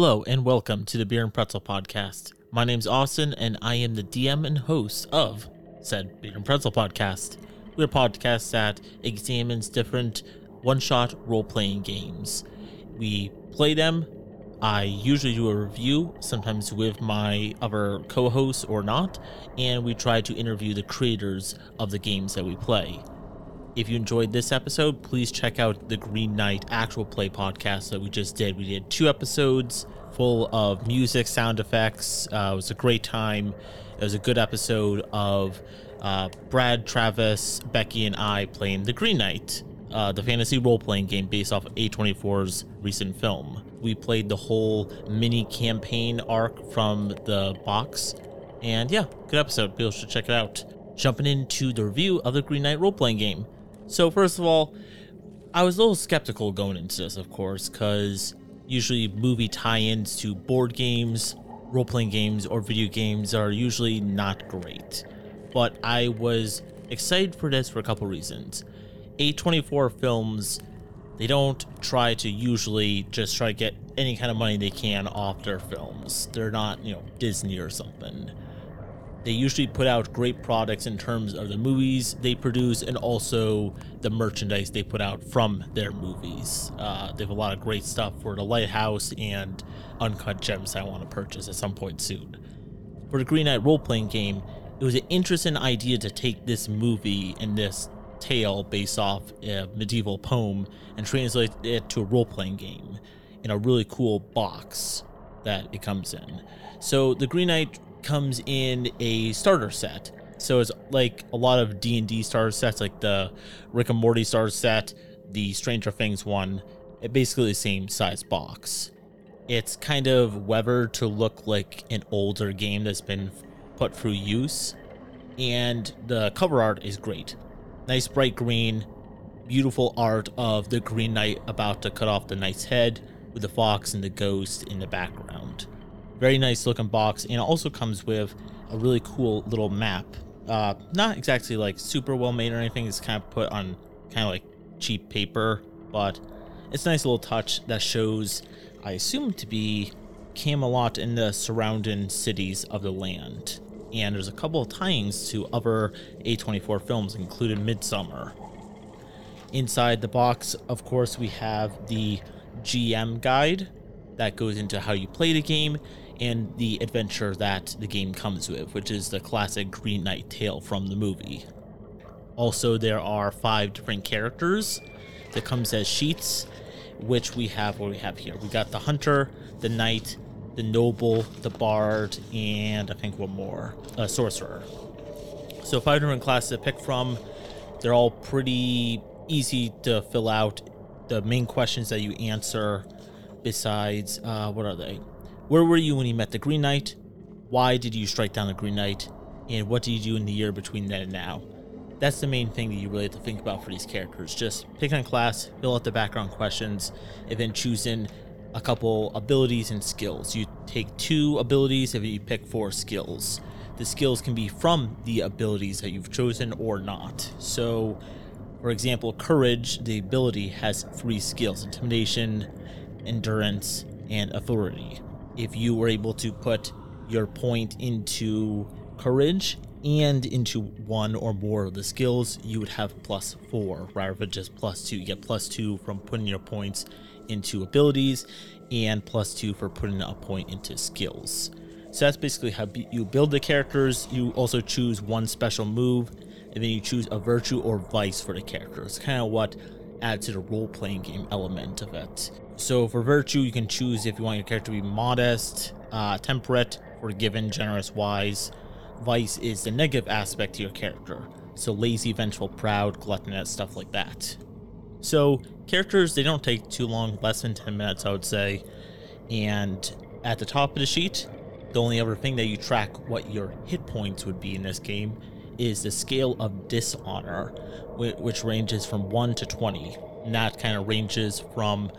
Hello and welcome to the Beer and Pretzel podcast. My name's Austin and I am the DM and host of said Beer and Pretzel podcast. We're a podcast that examines different one-shot role-playing games. We play them. I usually do a review, sometimes with my other co-hosts or not, and we try to interview the creators of the games that we play. If you enjoyed this episode, please check out the Green Knight actual play podcast that we just did. We did two episodes full of music, sound effects. Uh, it was a great time. It was a good episode of uh, Brad, Travis, Becky, and I playing the Green Knight, uh, the fantasy role playing game based off of A24's recent film. We played the whole mini campaign arc from the box. And yeah, good episode. People should check it out. Jumping into the review of the Green Knight role playing game. So, first of all, I was a little skeptical going into this, of course, because usually movie tie ins to board games, role playing games, or video games are usually not great. But I was excited for this for a couple reasons. A24 films, they don't try to usually just try to get any kind of money they can off their films. They're not, you know, Disney or something. They usually put out great products in terms of the movies they produce and also the merchandise they put out from their movies. Uh, they have a lot of great stuff for the Lighthouse and Uncut Gems I want to purchase at some point soon. For the Green Knight role playing game, it was an interesting idea to take this movie and this tale based off a medieval poem and translate it to a role playing game in a really cool box that it comes in. So the Green Knight comes in a starter set. So it's like a lot of D and D starter sets, like the Rick and Morty starter set, the Stranger Things one. It basically the same size box. It's kind of weathered to look like an older game that's been put through use, and the cover art is great. Nice bright green, beautiful art of the Green Knight about to cut off the knight's head with the fox and the ghost in the background. Very nice looking box, and it also comes with a really cool little map. Uh, not exactly like super well made or anything. It's kind of put on kind of like cheap paper, but it's a nice little touch that shows, I assume to be Camelot and the surrounding cities of the land. And there's a couple of tie-ins to other A24 films, including Midsommar. Inside the box, of course, we have the GM guide that goes into how you play the game and the adventure that the game comes with, which is the classic Green Knight tale from the movie. Also, there are five different characters that comes as sheets, which we have what we have here. We got the hunter, the knight, the noble, the bard, and I think one more, a sorcerer. So five different classes to pick from. They're all pretty easy to fill out. The main questions that you answer, besides, uh, what are they? Where were you when you met the Green Knight? Why did you strike down the Green Knight? And what did you do in the year between then and now? That's the main thing that you really have to think about for these characters. Just pick on class, fill out the background questions, and then choose in a couple abilities and skills. You take two abilities and you pick four skills. The skills can be from the abilities that you've chosen or not. So, for example, courage, the ability has three skills intimidation, endurance, and authority if you were able to put your point into courage and into one or more of the skills, you would have plus four rather than just plus two. You get plus two from putting your points into abilities and plus two for putting a point into skills. So that's basically how you build the characters. You also choose one special move, and then you choose a virtue or vice for the character. It's kind of what adds to the role playing game element of it. So for virtue, you can choose if you want your character to be modest, uh, temperate, forgiving, generous, wise. Vice is the negative aspect to your character. So lazy, vengeful, proud, gluttonous, stuff like that. So characters, they don't take too long, less than 10 minutes, I would say. And at the top of the sheet, the only other thing that you track what your hit points would be in this game is the scale of dishonor, which ranges from 1 to 20. And that kind of ranges from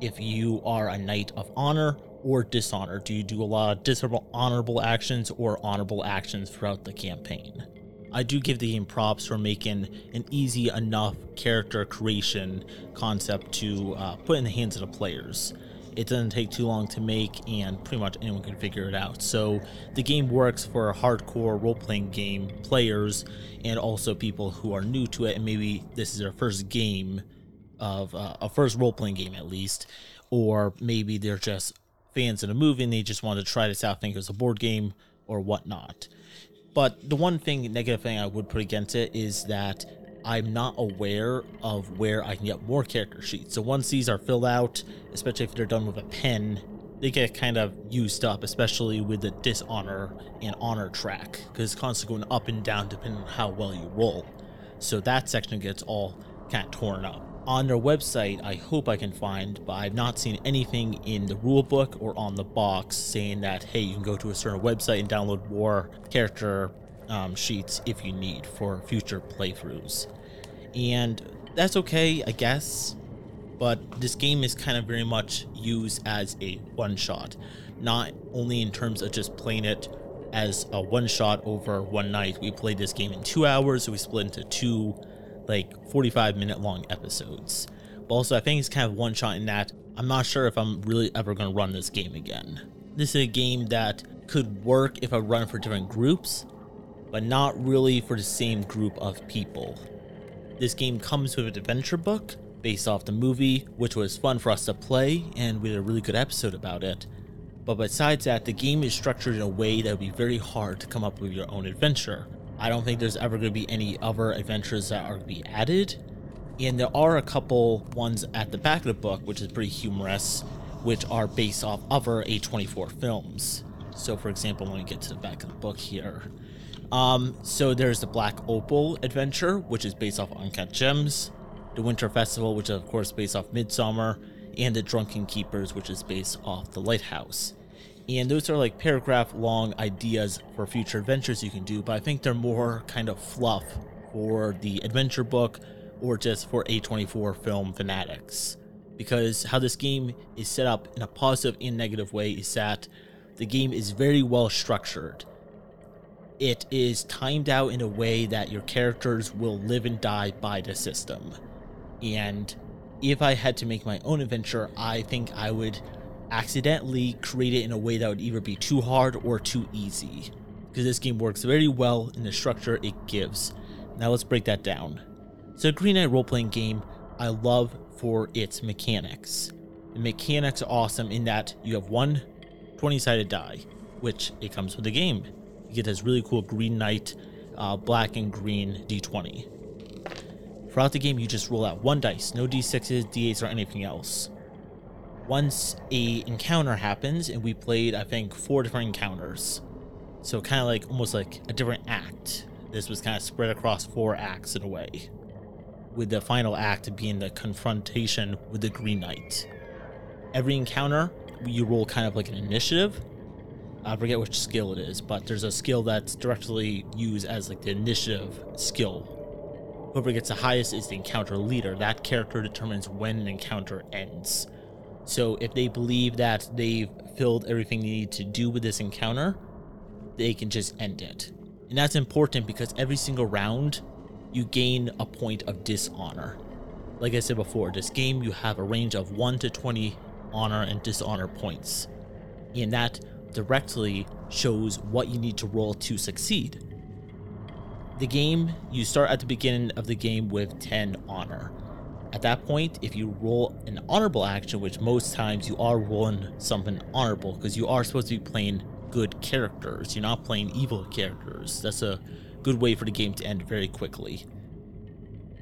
if you are a knight of honor or dishonor. Do you do a lot of dishonorable actions or honorable actions throughout the campaign? I do give the game props for making an easy enough character creation concept to uh, put in the hands of the players. It doesn't take too long to make, and pretty much anyone can figure it out. So the game works for hardcore role playing game players and also people who are new to it, and maybe this is their first game of uh, a first role playing game at least, or maybe they're just fans of a movie and they just want to try this out, think it was a board game or whatnot. But the one thing, negative thing I would put against it is that I'm not aware of where I can get more character sheets. So once these are filled out, especially if they're done with a pen, they get kind of used up, especially with the dishonor and honor track, because it's constantly going up and down depending on how well you roll. So that section gets all kind of torn up. On their website, I hope I can find, but I've not seen anything in the rulebook or on the box saying that, hey, you can go to a certain website and download more character um, sheets if you need for future playthroughs and that's okay, I guess. But this game is kind of very much used as a one shot, not only in terms of just playing it as a one shot over one night. We played this game in two hours, so we split into two, like 45 minute long episodes. But also, I think it's kind of one shot in that I'm not sure if I'm really ever going to run this game again. This is a game that could work if I run for different groups, but not really for the same group of people. This game comes with an adventure book based off the movie, which was fun for us to play, and we did a really good episode about it. But besides that, the game is structured in a way that would be very hard to come up with your own adventure. I don't think there's ever going to be any other adventures that are going to be added. And there are a couple ones at the back of the book, which is pretty humorous, which are based off other A24 films. So, for example, when we get to the back of the book here. Um, so there's the Black Opal Adventure, which is based off Uncut Gems, the Winter Festival, which is of course based off Midsommar, and the Drunken Keepers, which is based off The Lighthouse. And those are like paragraph long ideas for future adventures you can do, but I think they're more kind of fluff for the adventure book or just for A24 film fanatics. Because how this game is set up in a positive and negative way is that the game is very well structured it is timed out in a way that your characters will live and die by the system. And if I had to make my own adventure, I think I would accidentally create it in a way that would either be too hard or too easy. Because this game works very well in the structure it gives. Now let's break that down. So, Green Knight role playing game I love for its mechanics. The mechanics are awesome in that you have one 20 sided die, which it comes with the game you get this really cool Green Knight, uh, black and green d20. Throughout the game, you just roll out one dice, no d6s, d8s, or anything else. Once a encounter happens, and we played, I think, four different encounters. So kind of like almost like a different act. This was kind of spread across four acts in a way. With the final act being the confrontation with the Green Knight. Every encounter, you roll kind of like an initiative, I forget which skill it is, but there's a skill that's directly used as like the initiative skill. Whoever gets the highest is the encounter leader. That character determines when an encounter ends. So if they believe that they've filled everything they need to do with this encounter, they can just end it. And that's important because every single round, you gain a point of dishonor. Like I said before, this game you have a range of 1 to 20 honor and dishonor points. And that directly shows what you need to roll to succeed. The game, you start at the beginning of the game with 10 honor. At that point, if you roll an honorable action, which most times you are rolling something honorable because you are supposed to be playing good characters, you're not playing evil characters. That's a good way for the game to end very quickly.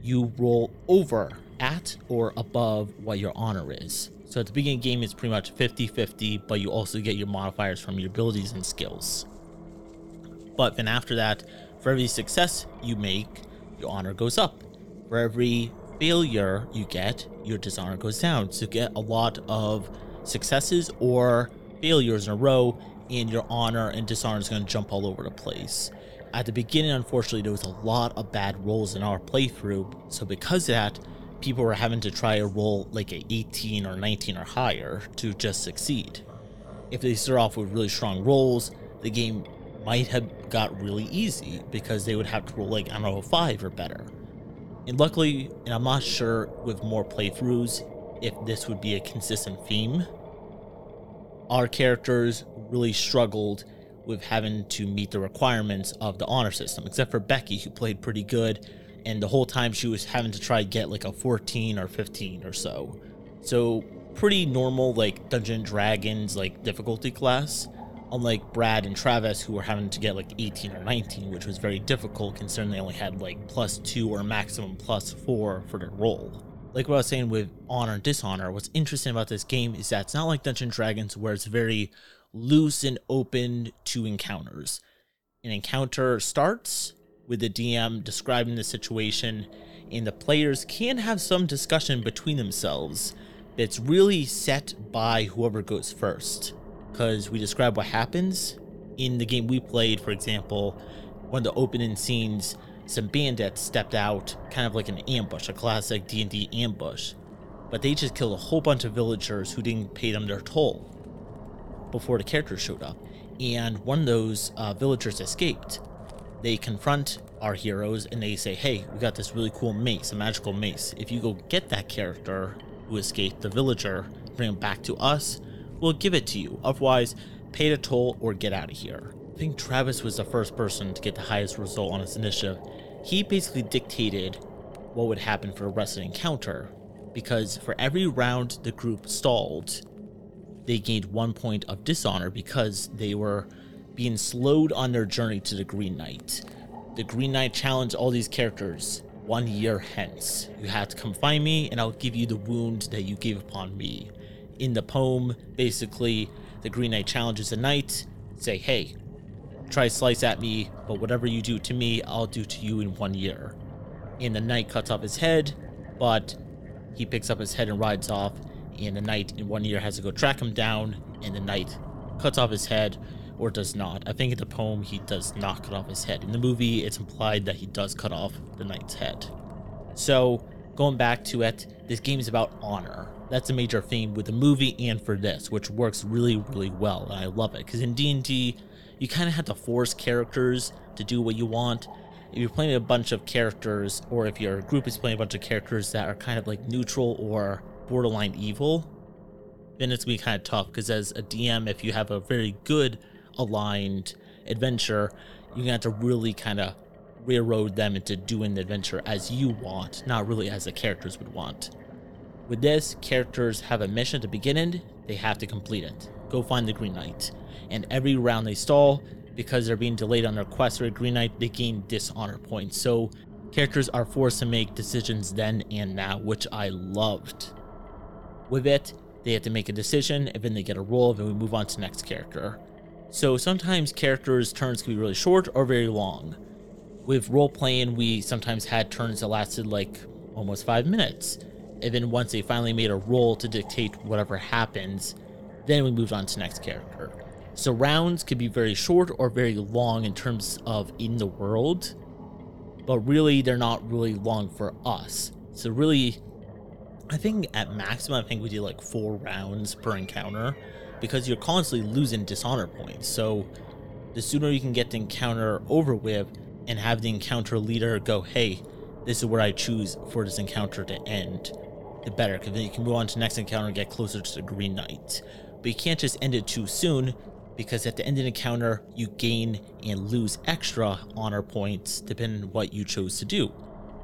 You roll over at or above what your honor is. So at the beginning of the game, it's pretty much 50 50, but you also get your modifiers from your abilities and skills. But then after that, for every success you make, your honor goes up. For every failure you get, your dishonor goes down. So you get a lot of successes or failures in a row, and your honor and dishonor is going to jump all over the place. At the beginning, unfortunately, there was a lot of bad rolls in our playthrough. So because of that, people were having to try a roll like a 18 or 19 or higher to just succeed. If they start off with really strong rolls, the game might have got really easy because they would have to roll like I don't know five or better. And luckily, and I'm not sure with more playthroughs if this would be a consistent theme, our characters really struggled with having to meet the requirements of the honor system, except for Becky, who played pretty good, and the whole time she was having to try to get like a 14 or 15 or so. So pretty normal like Dungeon Dragons like difficulty class. Unlike Brad and Travis, who were having to get like 18 or 19, which was very difficult considering they only had like plus two or maximum plus four for their roll. Like what I was saying with honor and dishonor, what's interesting about this game is that it's not like Dungeon Dragons where it's very loose and open to encounters. An encounter starts with the DM describing the situation, and the players can have some discussion between themselves that's really set by whoever goes first. Because we describe what happens in the game we played, for example, one of the opening scenes, some bandits stepped out, kind of like an ambush, a classic D&D ambush. But they just killed a whole bunch of villagers who didn't pay them their toll before the characters showed up. And one of those uh, villagers escaped. They confront our heroes and they say, Hey, we got this really cool mace, a magical mace. If you go get that character who escaped, the villager, bring him back to us, we'll give it to you. Otherwise, pay the toll or get out of here. I think Travis was the first person to get the highest result on his initiative. He basically dictated what would happen for the rest of the encounter, because for every round the group stalled, they gained one point of dishonor because they were being slowed on their journey to the Green Knight. The Green Knight challenged all these characters one year hence. You have to come find me, and I'll give you the wound that you gave upon me. In the poem, basically, the Green Knight challenges the knight, say, hey, try slice at me, but whatever you do to me, I'll do to you in one year. And the knight cuts off his head, but he picks up his head and rides off, and the knight in one year has to go track him down, and the knight cuts off his head or does not. I think in the poem he does not cut off his head. In the movie, it's implied that he does cut off the knight's head. So, going back to it, this game is about honor. That's a major theme with the movie and for this, which works really, really well, and I love it. Because in D&D, you kind of have to force characters to do what you want. If you're playing a bunch of characters, or if your group is playing a bunch of characters that are kind of like neutral or borderline evil, then it's gonna be kind of tough. Because as a DM, if you have a very good aligned adventure, you're gonna have to really kind of railroad them into doing the adventure as you want, not really as the characters would want. With this, characters have a mission to begin in, they have to complete it. Go find the Green Knight. And every round they stall, because they're being delayed on their quest for a Green Knight, they gain dishonor points. So characters are forced to make decisions then and now, which I loved. With it, they have to make a decision, and then they get a roll, and we move on to the next character. So sometimes characters' turns can be really short or very long. With role playing, we sometimes had turns that lasted like almost five minutes. And then once they finally made a roll to dictate whatever happens, then we moved on to next character. So rounds could be very short or very long in terms of in the world, but really they're not really long for us. So really, I think at maximum, I think we did like four rounds per encounter because you're constantly losing dishonor points. So the sooner you can get the encounter over with and have the encounter leader go, hey, this is where I choose for this encounter to end, the better. Because then you can move on to the next encounter and get closer to the Green Knight. But you can't just end it too soon because at the end of the encounter, you gain and lose extra honor points depending on what you chose to do.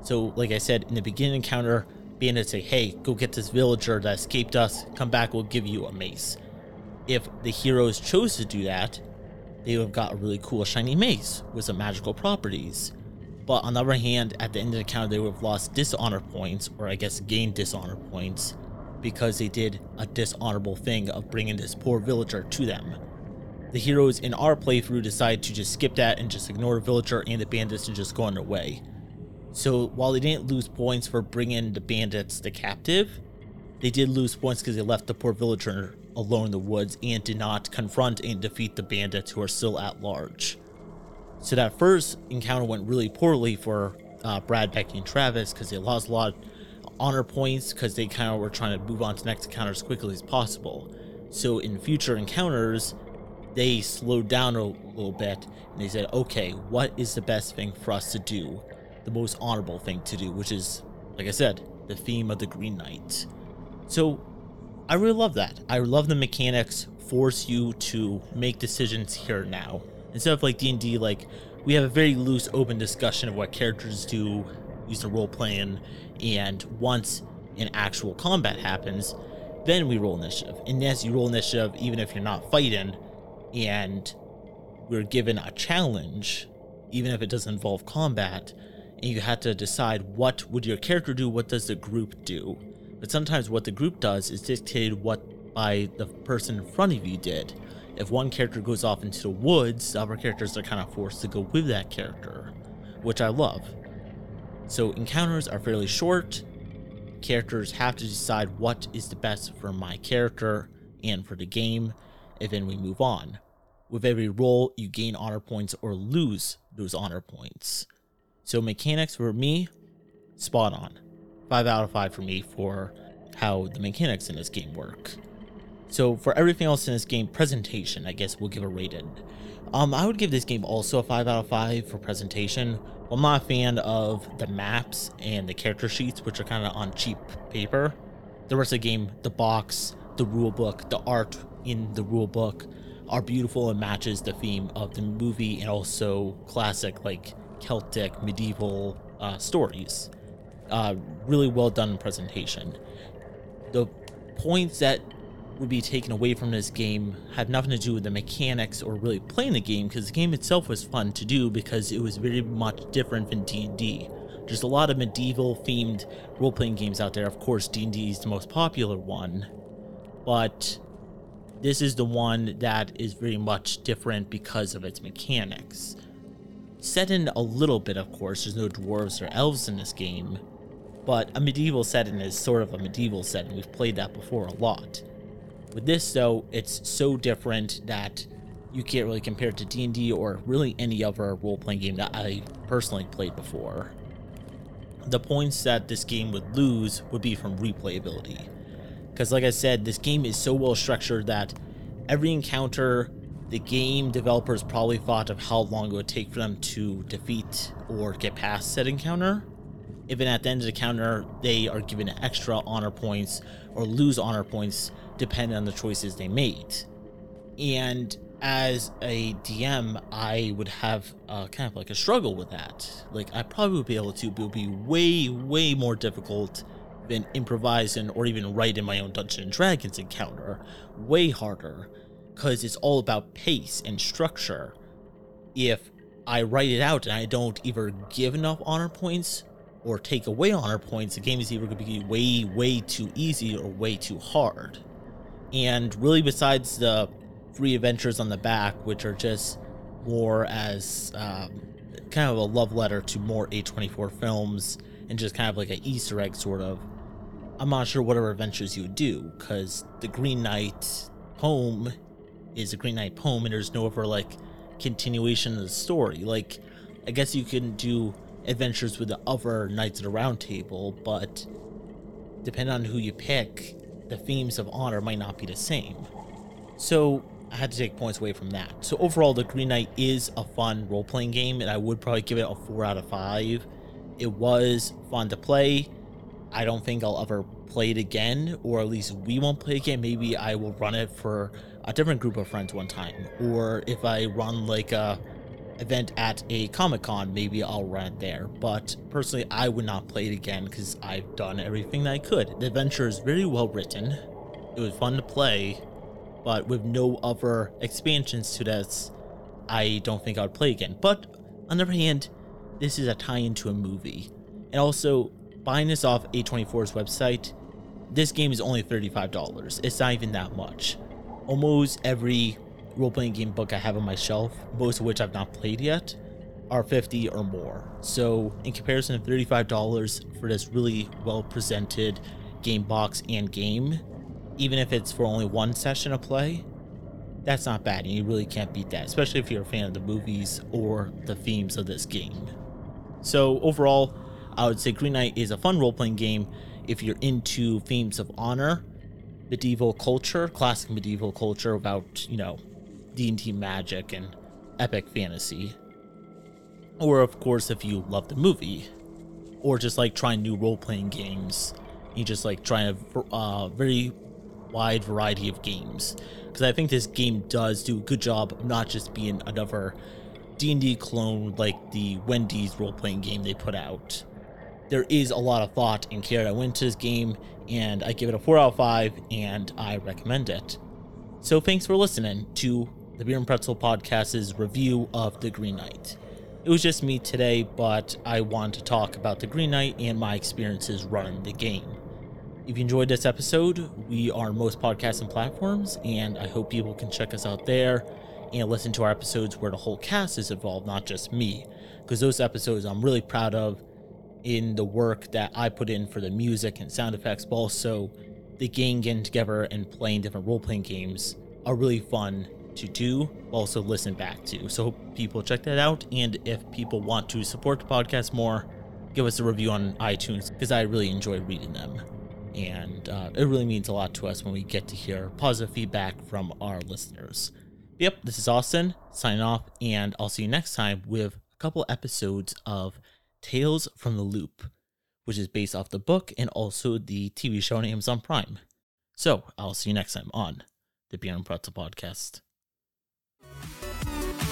So, like I said, in the beginning encounter, bandits say, hey, go get this villager that escaped us, come back, we'll give you a mace if the heroes chose to do that, they would have got a really cool shiny mace with some magical properties. But on the other hand, at the end of the count, they would have lost dishonor points, or I guess gained dishonor points, because they did a dishonorable thing of bringing this poor villager to them. The heroes in our playthrough decide to just skip that and just ignore the villager and the bandits and just go on their way. So while they didn't lose points for bringing the bandits the captive, they did lose points because they left the poor villager alone in the woods and did not confront and defeat the bandits who are still at large. So that first encounter went really poorly for uh, Brad, Becky, and Travis because they lost a lot of honor points because they kind of were trying to move on to next encounter as quickly as possible. So in future encounters, they slowed down a little bit and they said, okay, what is the best thing for us to do? The most honorable thing to do, which is, like I said, the theme of the Green Knight. So I really love that. I love the mechanics force you to make decisions here now. Instead of like D&D like we have a very loose open discussion of what characters do, use the role playing, and once an actual combat happens, then we roll initiative. And yes, you roll initiative even if you're not fighting, and we're given a challenge, even if it doesn't involve combat, and you have to decide what would your character do, what does the group do. But sometimes what the group does is dictated what by the person in front of you did. If one character goes off into the woods, the other characters are kind of forced to go with that character, which I love. So encounters are fairly short. Characters have to decide what is the best for my character and for the game, and then we move on. With every roll, you gain honor points or lose those honor points. So mechanics for me, spot on. Five out of five for me for how the mechanics in this game work. So for everything else in this game, presentation, I guess we'll give a rated. Um, I would give this game also a five out of five for presentation. I'm not a fan of the maps and the character sheets, which are kind of on cheap paper. The rest of the game, the box, the rule book, the art in the rule book are beautiful and matches the theme of the movie and also classic like Celtic medieval uh, stories. Uh, really well done presentation. The points that would be taken away from this game had nothing to do with the mechanics or really playing the game because the game itself was fun to do because it was very much different than D&D. There's a lot of medieval themed role-playing games out there. Of course, D&D is the most popular one, but this is the one that is very much different because of its mechanics. Set in a little bit, of course, there's no dwarves or elves in this game, but a medieval setting is sort of a medieval setting. We've played that before a lot. With this, though, it's so different that you can't really compare it to D&D or really any other role-playing game that I personally played before. The points that this game would lose would be from replayability. Because like I said, this game is so well structured that every encounter, the game developers probably thought of how long it would take for them to defeat or get past said encounter. Even at the end of the encounter, they are given extra honor points or lose honor points depending on the choices they made. And as a DM, I would have kind of like a struggle with that. Like, I probably would be able to, but it would be way, way more difficult than improvising or even writing my own Dungeons and Dragons encounter. Way harder, because it's all about pace and structure. If I write it out and I don't either give enough honor points or take away honor points, the game is either going to be way, way too easy or way too hard. And really, besides the three adventures on the back, which are just more as um, kind of a love letter to more A24 films and just kind of like an Easter egg, sort of. I'm not sure what other adventures you would do because the Green Knight poem is a Green Knight poem, and there's no other like continuation of the story. Like, I guess you can do adventures with the other Knights of the Round Table, but depending on who you pick, the themes of honor might not be the same. So I had to take points away from that. So overall, the Green Knight is a fun role playing game, and I would probably give it a four out of five. It was fun to play. I don't think I'll ever play it again, or at least we won't play again. Maybe I will run it for a different group of friends one time, or if I run like a event at a Comic Con, maybe I'll run it there. But personally, I would not play it again because I've done everything that I could. The adventure is very well written. It was fun to play, but with no other expansions to this, I don't think I would play again. But on the other hand, this is a tie into a movie. And also, buying this off A24's website, this game is only $35. It's not even that much. Almost every role playing game book I have on my shelf, most of which I've not played yet, are 50 or more. So, in comparison to $35 for this really well presented game box and game, even if it's for only one session of play, that's not bad. And you really can't beat that, especially if you're a fan of the movies or the themes of this game. So, overall, I would say Green Knight is a fun role playing game if you're into themes of honor, medieval culture, classic medieval culture about, you know, D&D magic and epic fantasy. Or of course if you love the movie or just like trying new role-playing games. You just like trying a uh, very wide variety of games. because I think this game does do a good job of not just being another D&D clone like the Wendy's role-playing game they put out. There is a lot of thought and care that went into this game, and I give it a 4 out of 5, and I recommend it. So thanks for listening to the Beer and Pretzel Podcast's review of The Green Knight. It was just me today, but I want to talk about The Green Knight and my experiences running the game. If you enjoyed this episode, we are most podcasts and platforms, and I hope people can check us out there and listen to our episodes where the whole cast is involved, not just me. Because those episodes I'm really proud of in the work that I put in for the music and sound effects, but also the gang getting together and playing different role playing games are really fun to do, also listen back to. So people check that out. And if people want to support the podcast more, give us a review on iTunes because I really enjoy reading them. And uh, it really means a lot to us when we get to hear positive feedback from our listeners. Yep, this is Austin signing off, and I'll see you next time with a couple episodes of Tales from the Loop, which is based off the book and also the TV show on Amazon Prime. So I'll see you next time on the Beer and Pretzel Podcast.